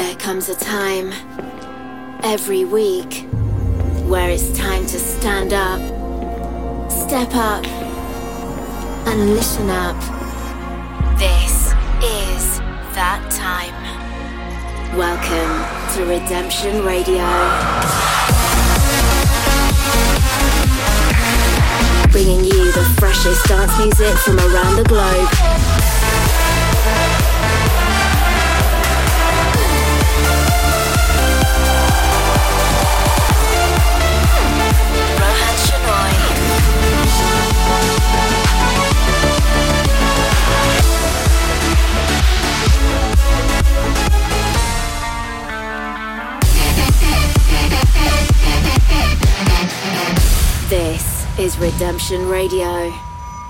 There comes a time every week where it's time to stand up, step up, and listen up. This is that time. Welcome to Redemption Radio. Bringing you the freshest dance music from around the globe. Is Redemption Radio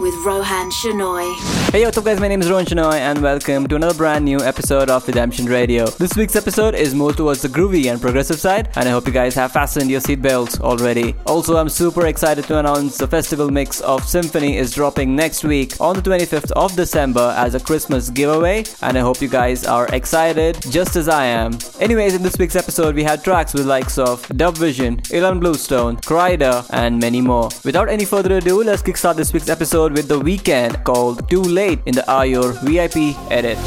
with Rohan Shenoy. Hey, what's up, guys? My name is Rohan Shenoy, and welcome to another brand new episode of Redemption Radio. This week's episode is more towards the groovy and progressive side, and I hope you guys have fastened your seatbelts already. Also, I'm super excited to announce the festival mix of Symphony is dropping next week on the 25th of December as a Christmas giveaway, and I hope you guys are excited just as I am. Anyways, in this week's episode, we had tracks with likes of Dub Vision, Bluestone, Kryder, and many more. Without any further ado, let's kickstart this week's episode episode with The Weeknd called Too Late in the Ayur VIP edit.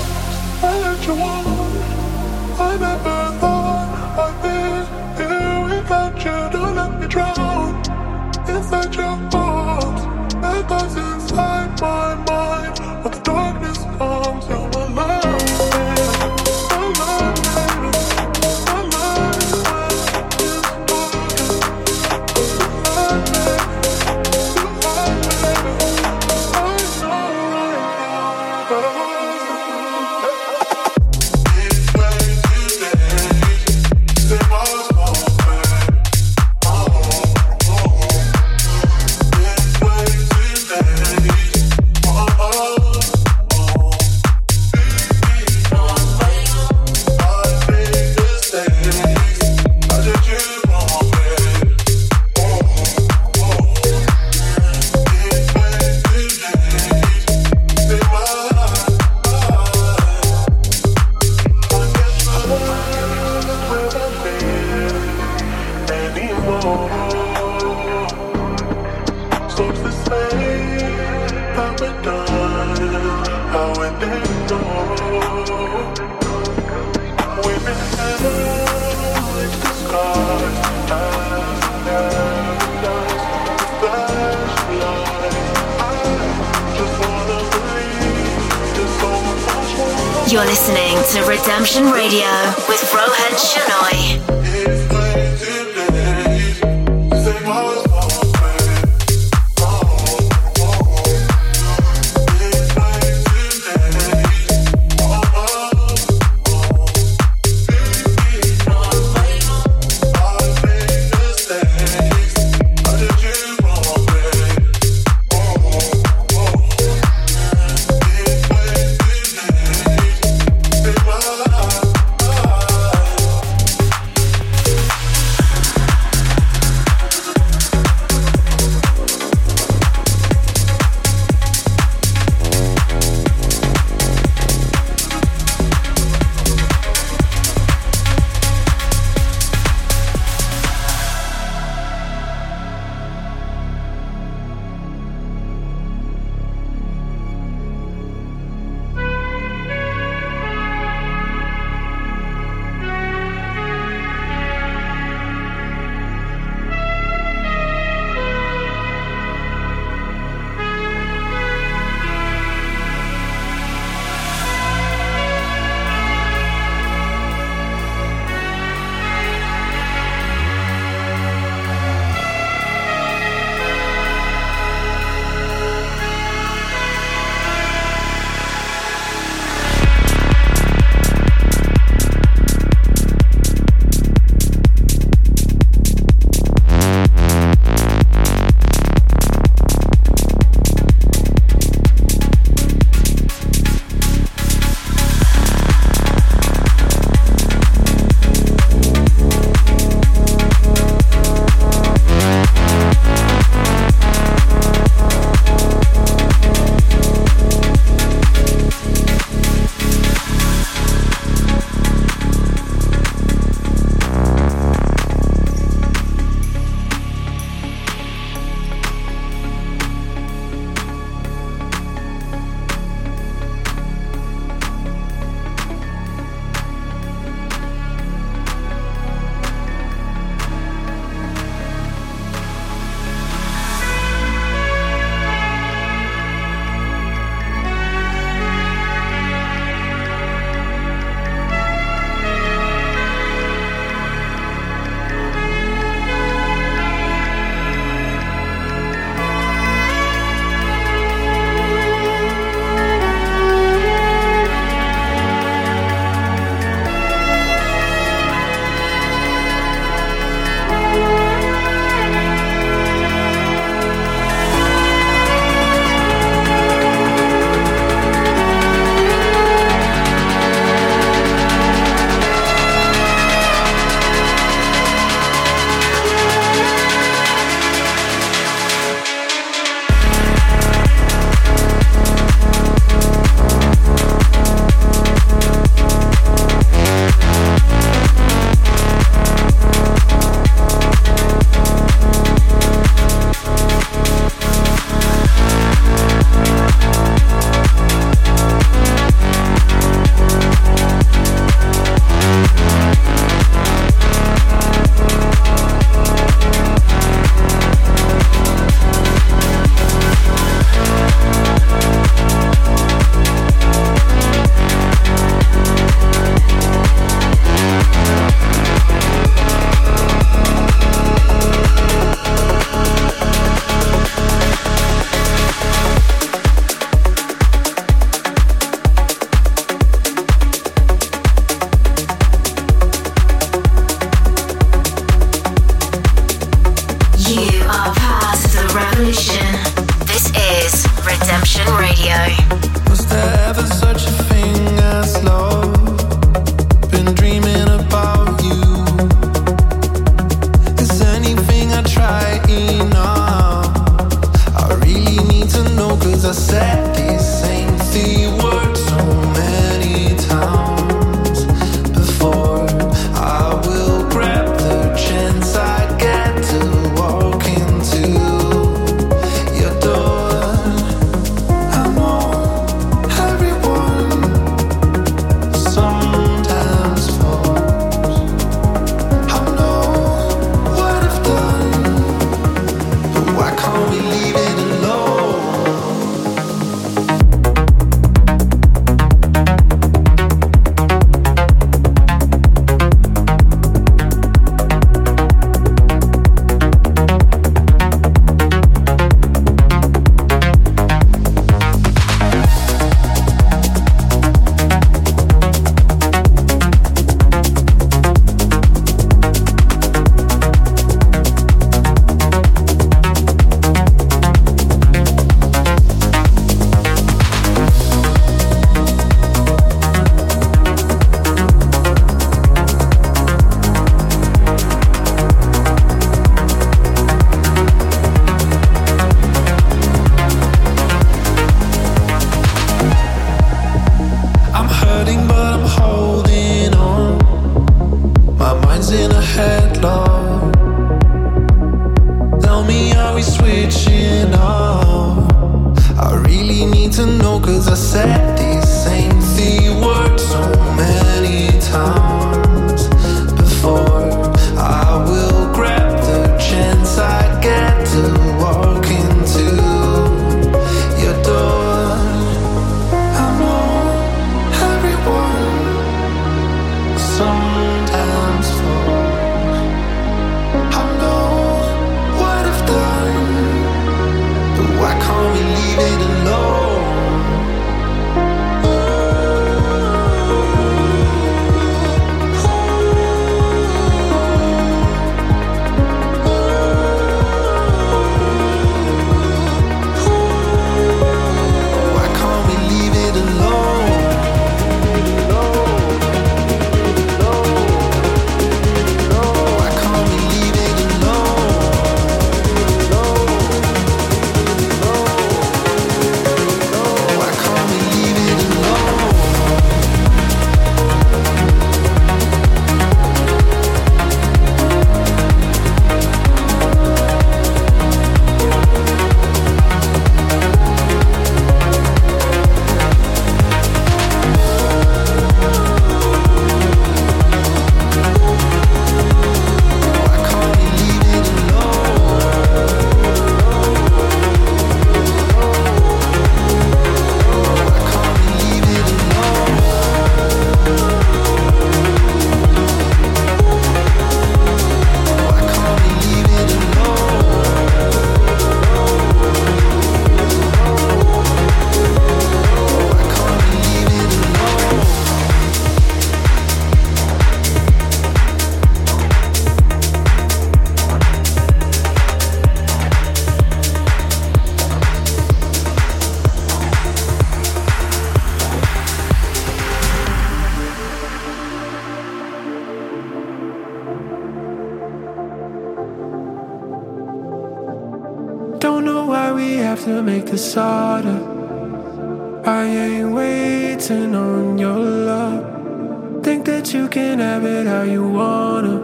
on your love. Think that you can have it how you wanna.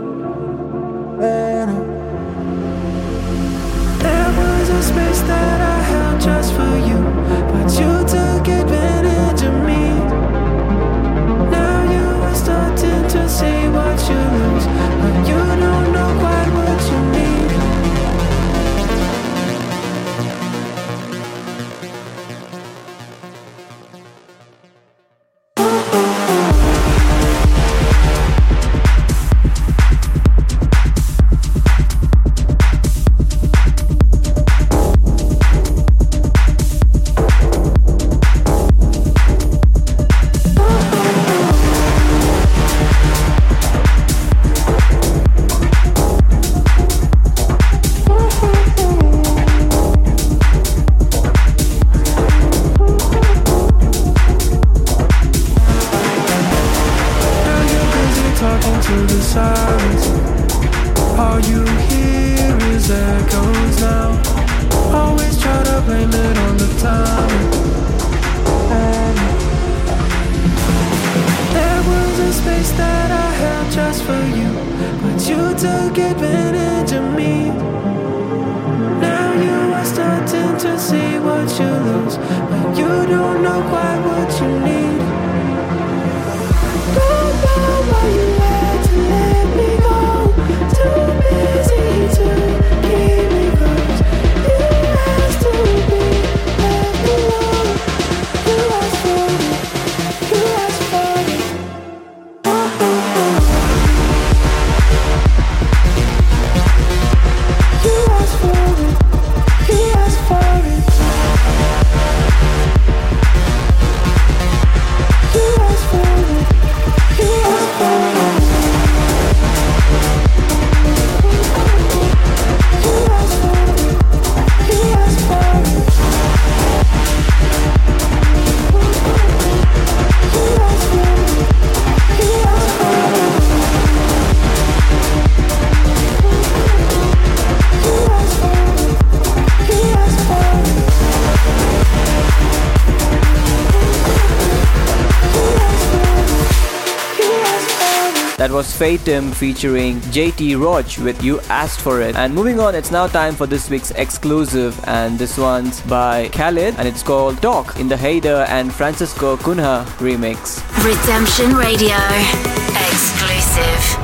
wanna. There was a space that I held just for you, but you. Fatum featuring JT Roach with You Asked For It. And moving on, it's now time for this week's exclusive, and this one's by Khalid, and it's called Talk in the Hader and Francisco Kunha remix. Redemption Radio exclusive.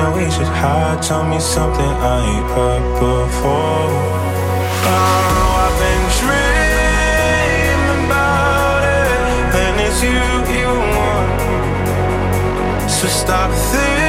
saying we should hide. Tell me something I ain't heard before. Oh, I've been dreaming about it, and it's you you want. So stop thinking.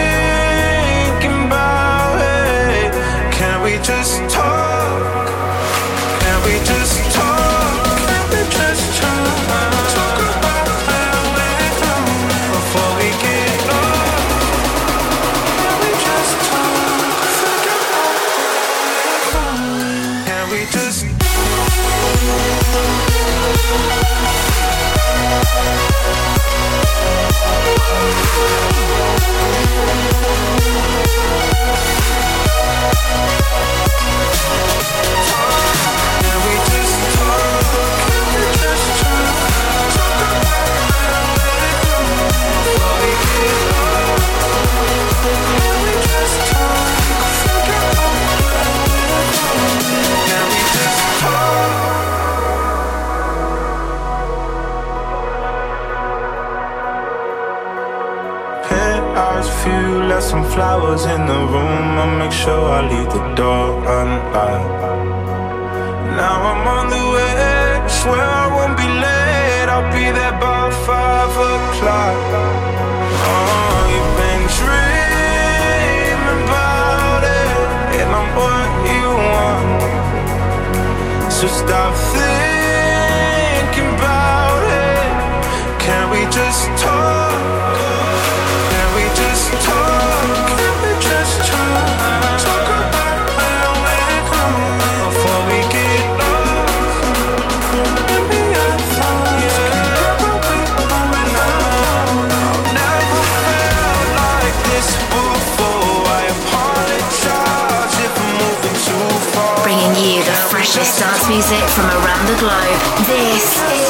Just stop. music from around the globe. This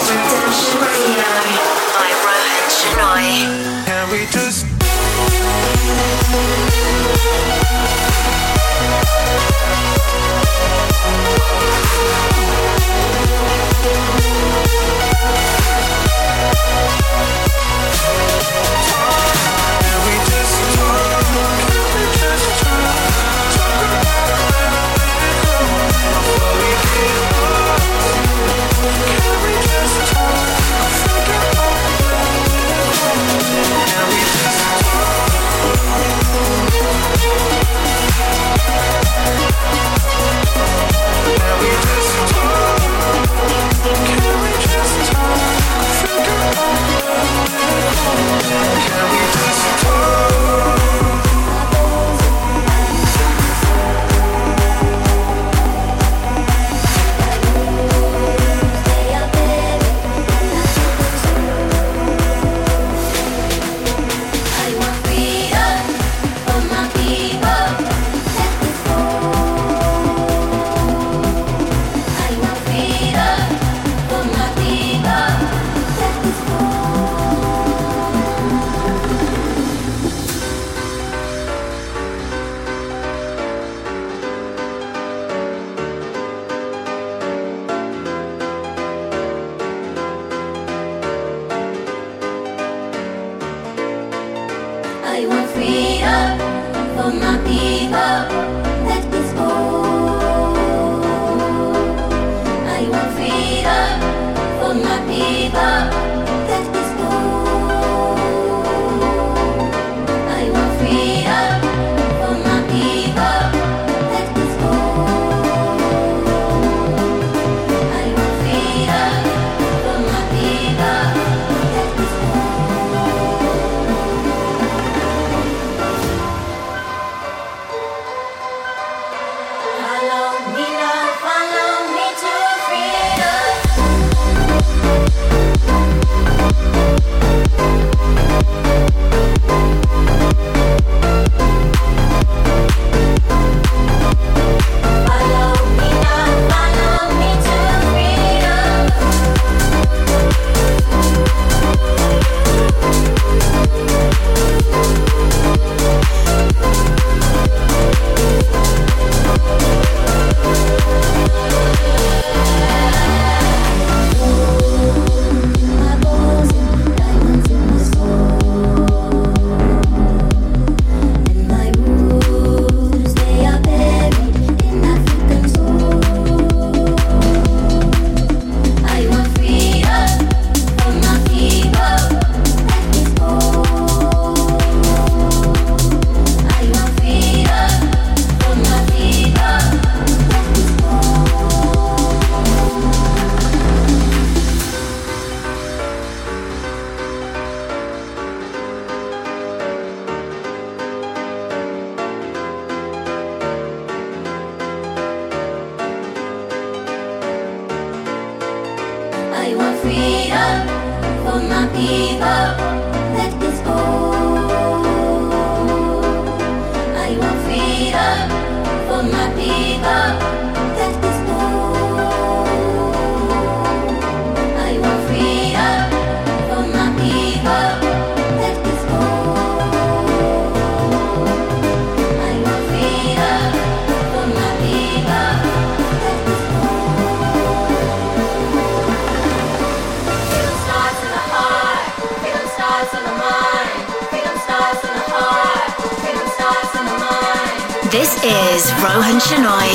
This is Rohan Shenoy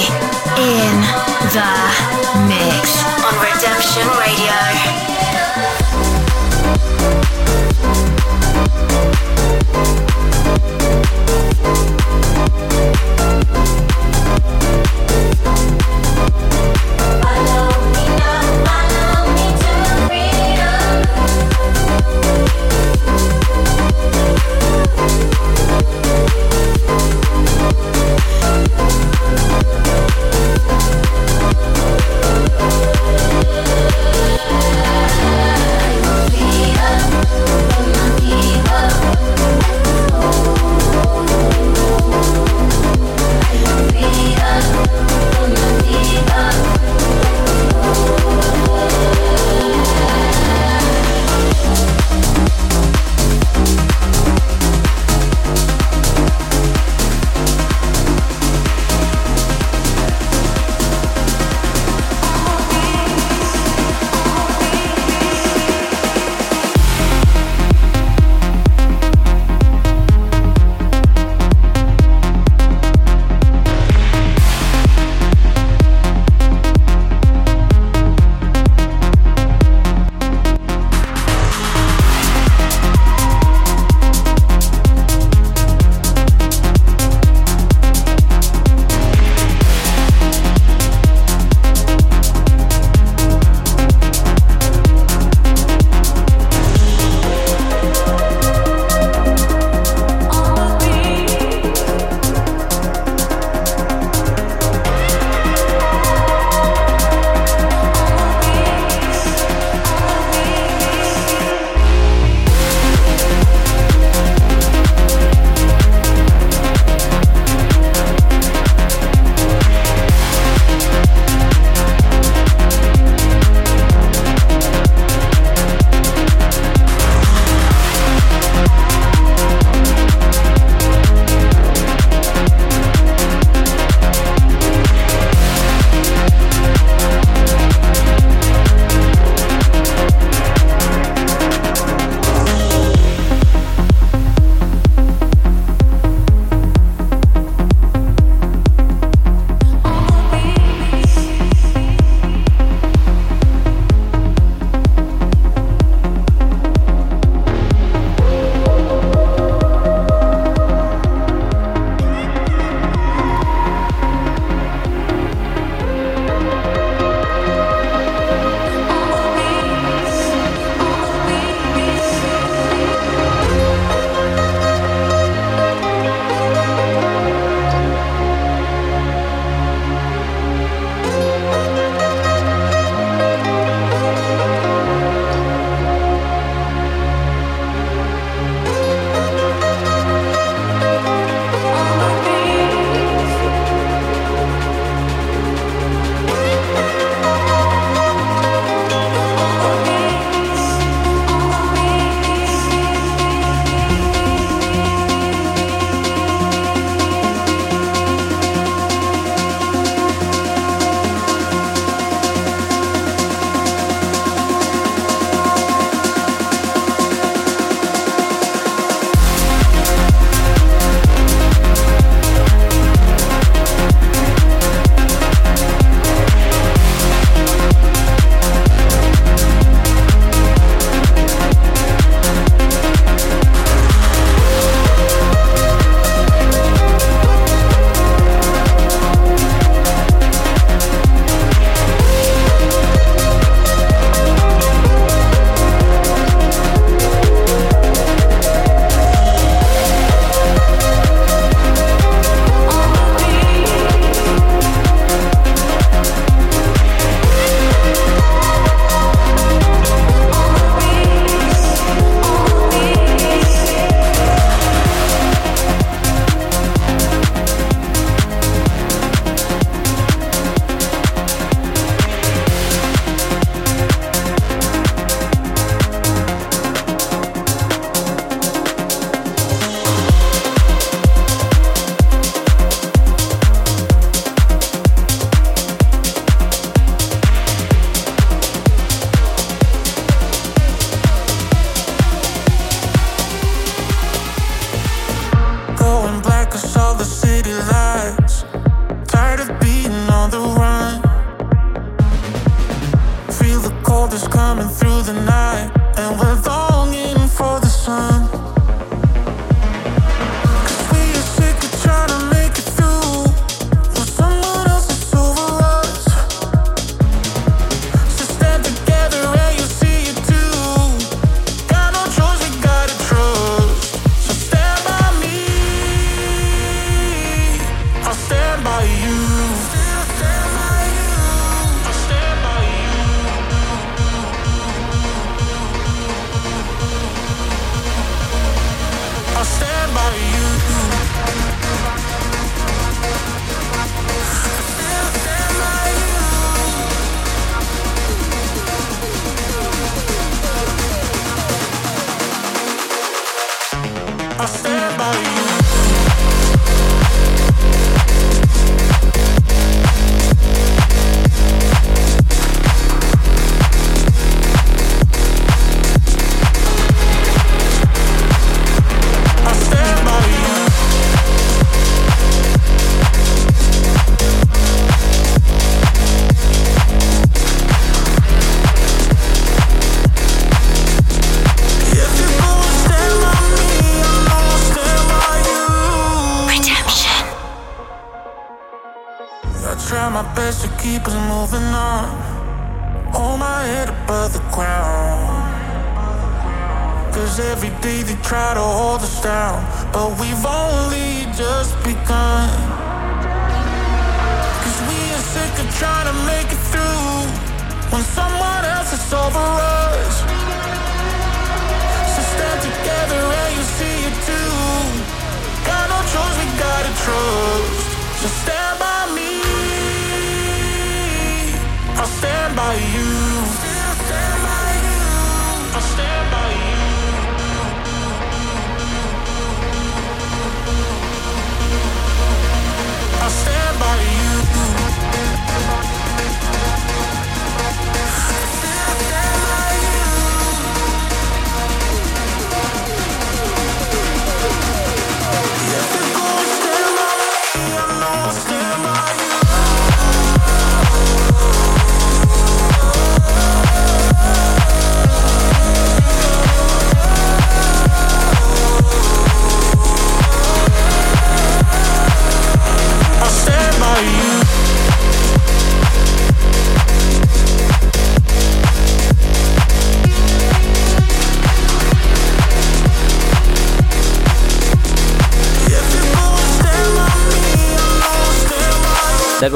in the mix on Redemption Radio.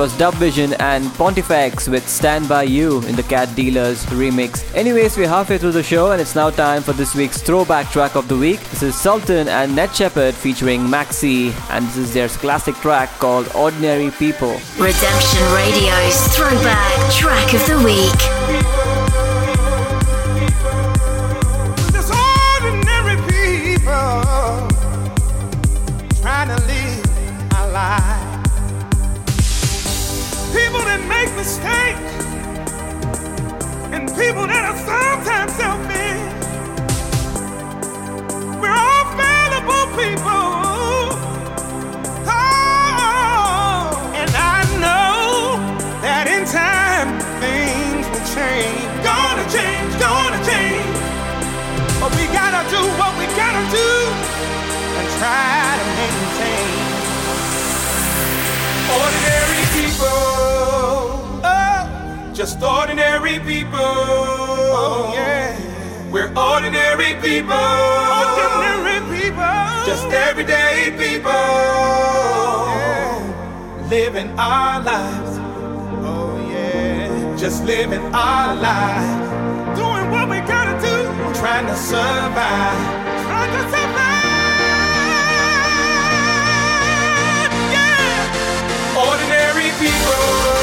was Dubvision and Pontifex with Stand By You in the Cat Dealers remix. Anyways, we're halfway through the show and it's now time for this week's throwback track of the week. This is Sultan and Ned Shepard featuring Maxi, and this is their classic track called Ordinary People. Redemption Radio's throwback track of the week. Just ordinary people. Oh, yeah. We're ordinary people. Ordinary people. Just everyday people. Yeah. Living our lives. Oh, yeah. Just living our lives. Doing what we gotta do. Trying to survive. Trying to survive. Yeah. Ordinary people.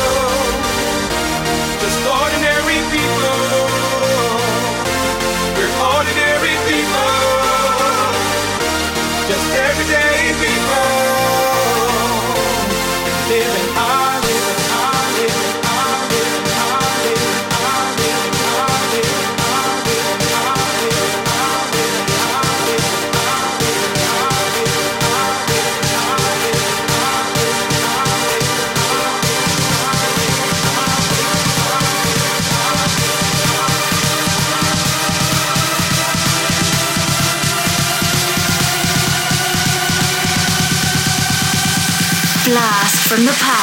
From the past.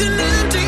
an empty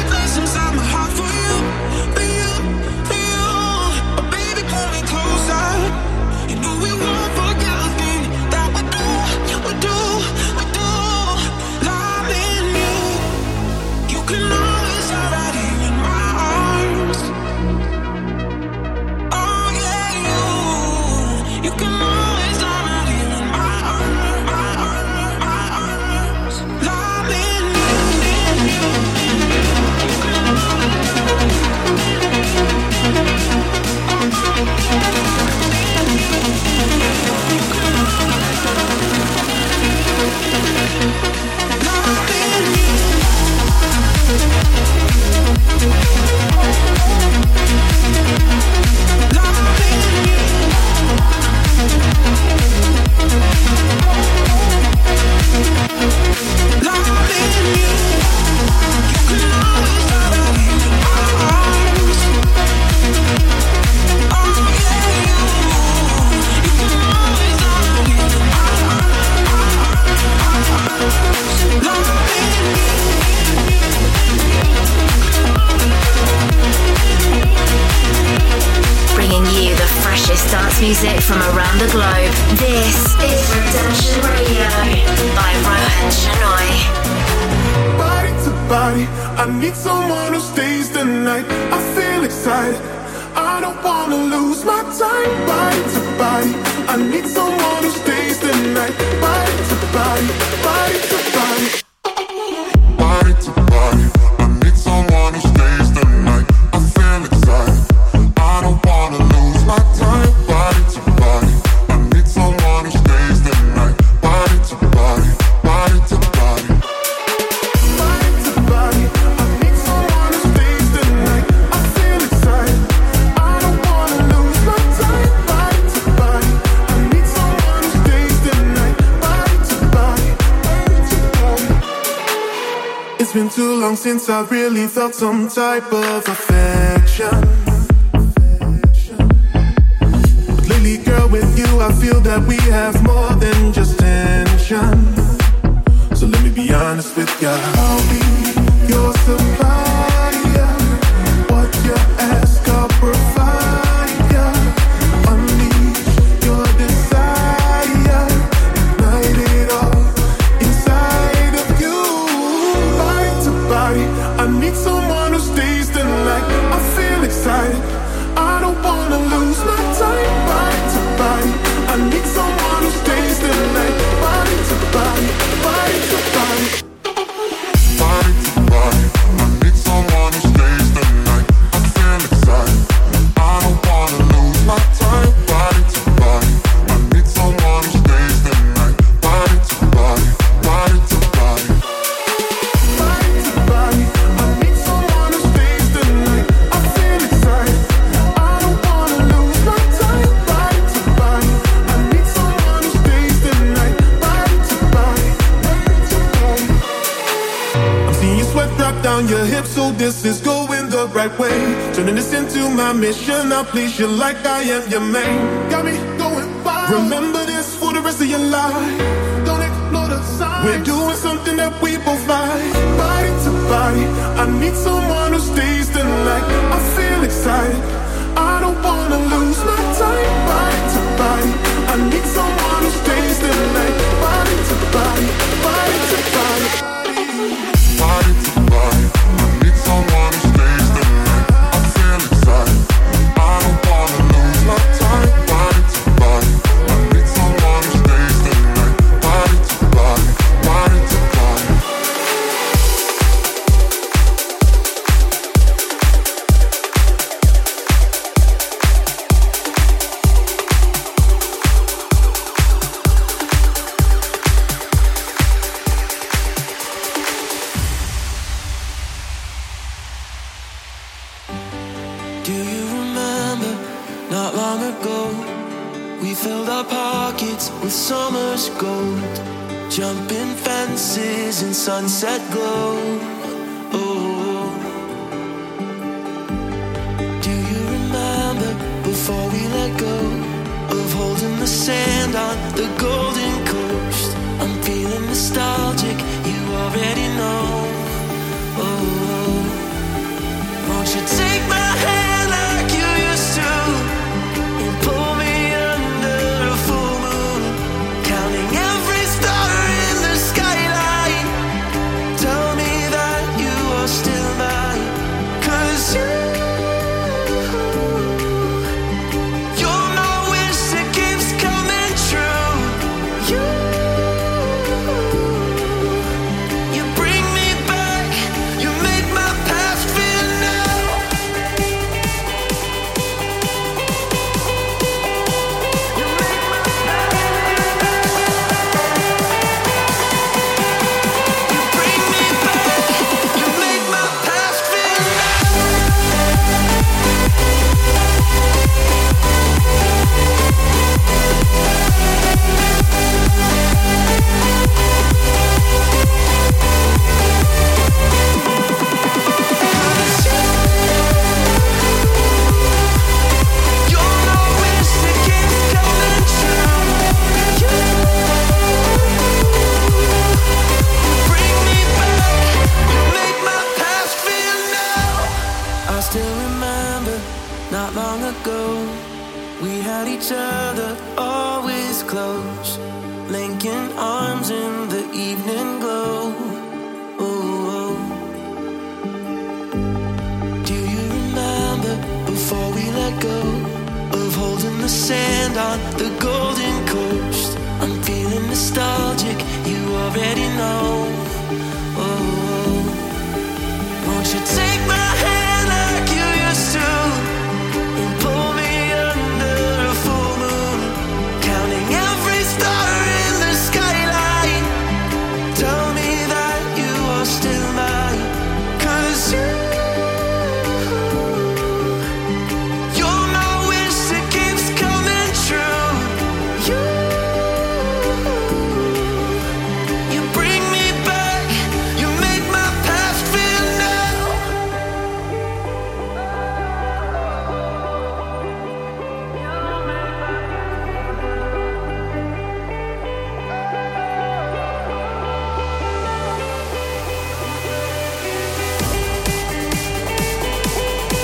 freshest dance music from around the globe. This is Redemption Radio by Rohan Chenoy. Body to body, I need someone who stays the night. I feel excited. I don't wanna lose my time. Body to body, I need someone who stays the night. Body to body, body to body. long since I really felt some type of affection. But lately, girl, with you, I feel that we have more than just tension. So let me be honest with you. please you like I am your man. Got me going wild. Remember this for the rest of your life. Don't ignore the signs. We're doing something that we both like. Body to body, I need someone who stays the night. I feel excited. I don't wanna lose my time. Body to body.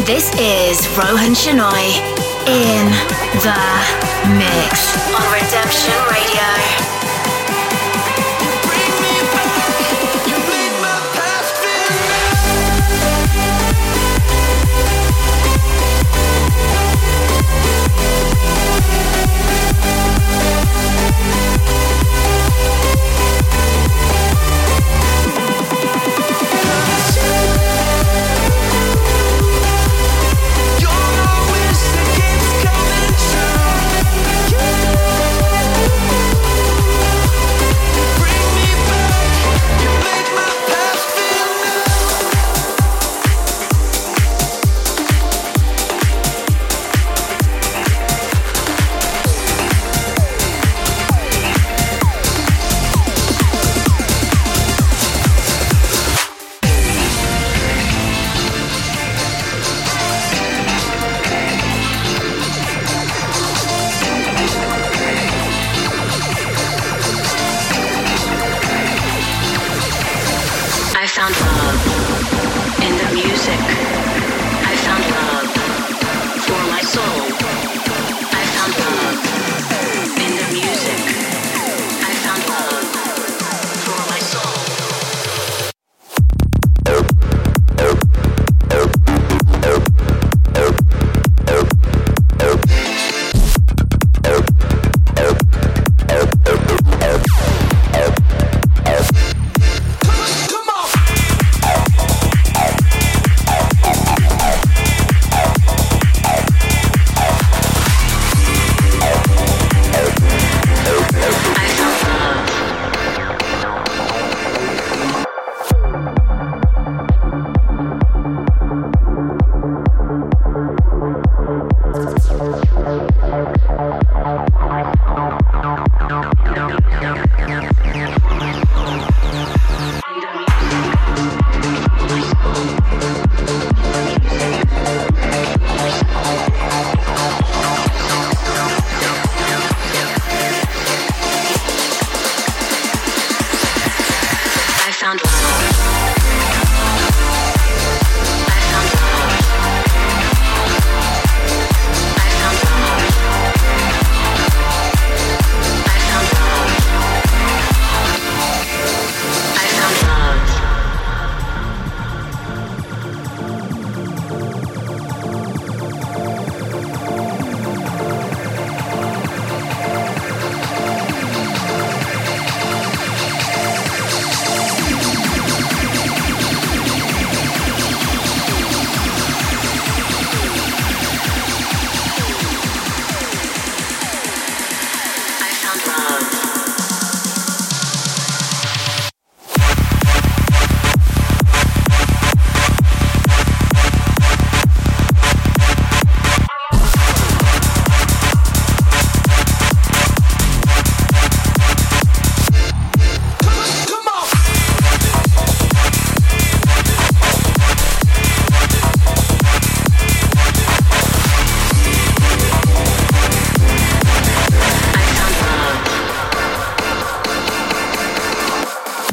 This is Rohan Chenoy in the mix on Redemption Radio.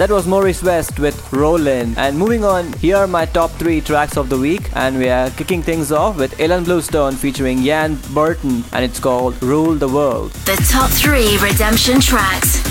That was Maurice West with Rollin. And moving on, here are my top three tracks of the week, and we are kicking things off with Ilan Bluestone featuring Jan Burton, and it's called Rule the World. The top three redemption tracks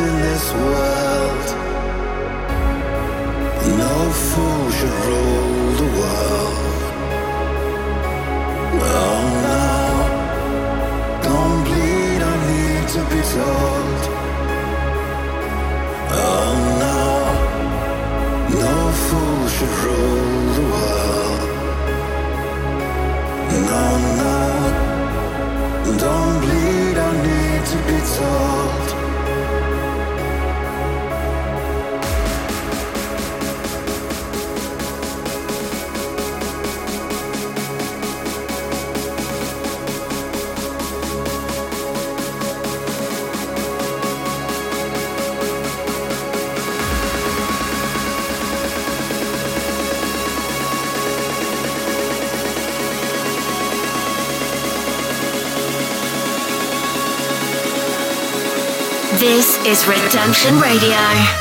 in this world. No fool should rule the world. Oh no, don't bleed, I need to be told. Oh no, no fool should rule the world. No, no, don't bleed, I need to be told. Is Redemption Radio.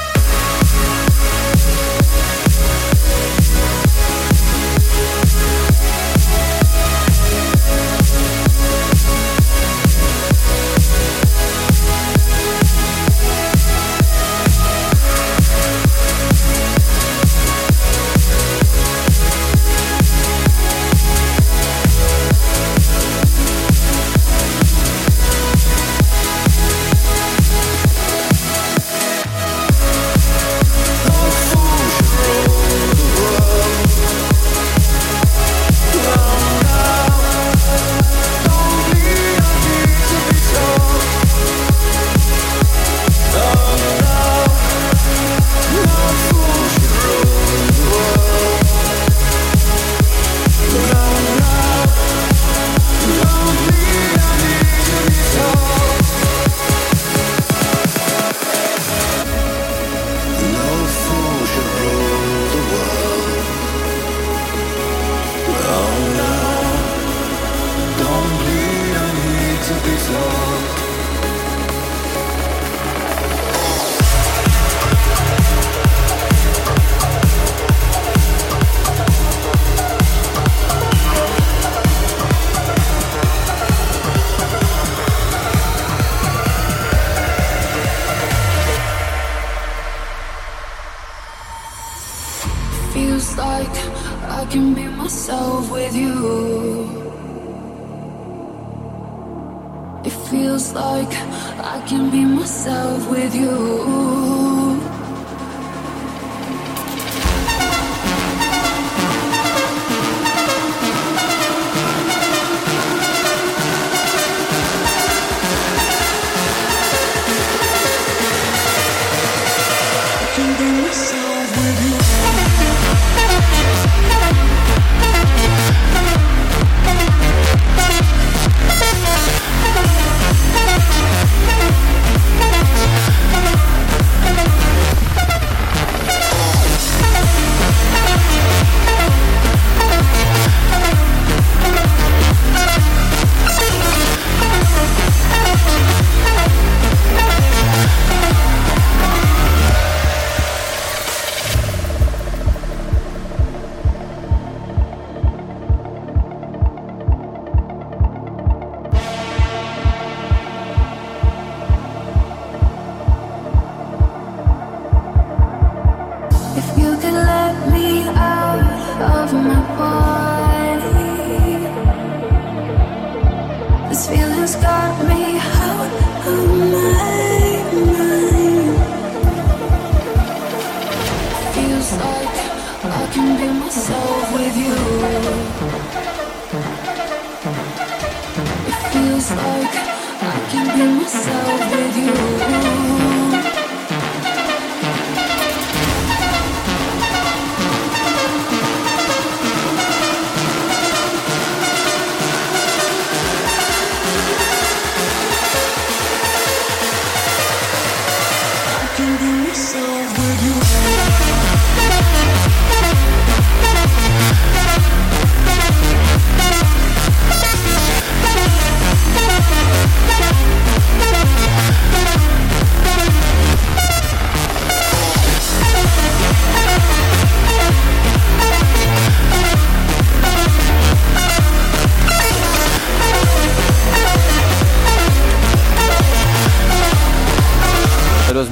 Myself with you.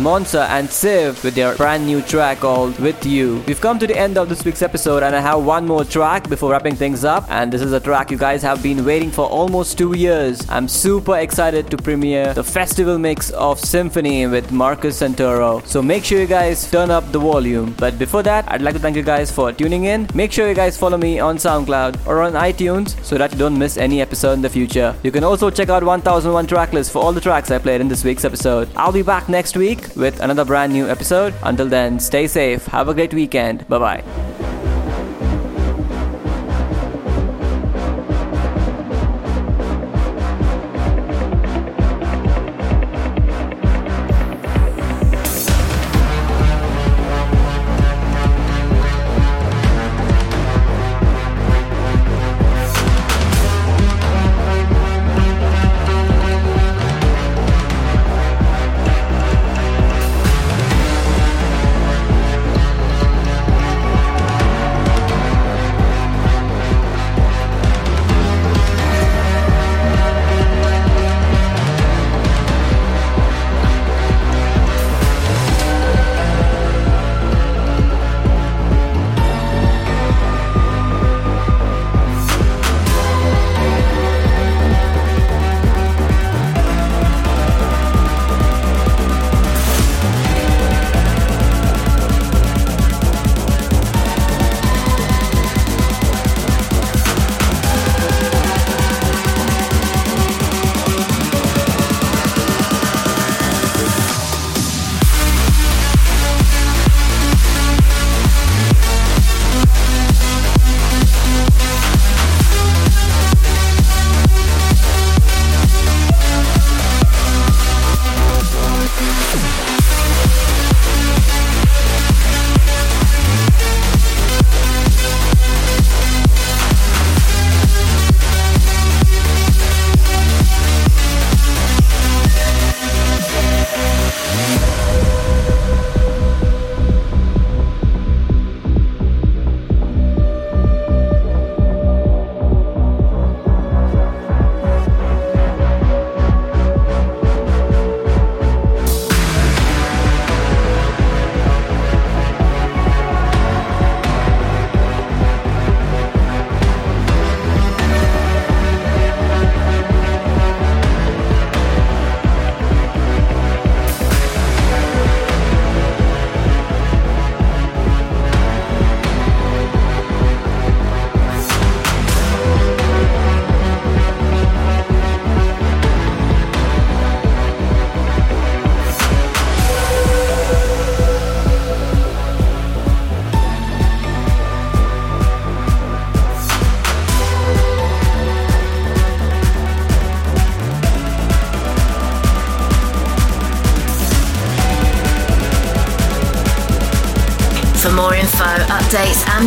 Monza and Siv with their brand new track called With You. We've come to the end of this week's episode and I have one more track before wrapping things up and this is a track you guys have been waiting for almost two years. I'm super excited to premiere the festival mix of Symphony with Marcus Santoro. So make sure you guys turn up the volume. But before that, I'd like to thank you guys for tuning in. Make sure you guys follow me on SoundCloud or on iTunes so that you don't miss any episode in the future. You can also check out 1001 tracklist for all the tracks I played in this week's episode. I'll be back next week with another brand new episode. Until then, stay safe. Have a great weekend. Bye bye.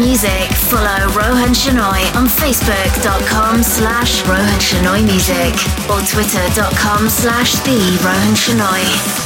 Music, follow Rohan Shanoy on facebook.com slash Rohan Shanoy Music or twitter.com slash the Rohan Shanoy.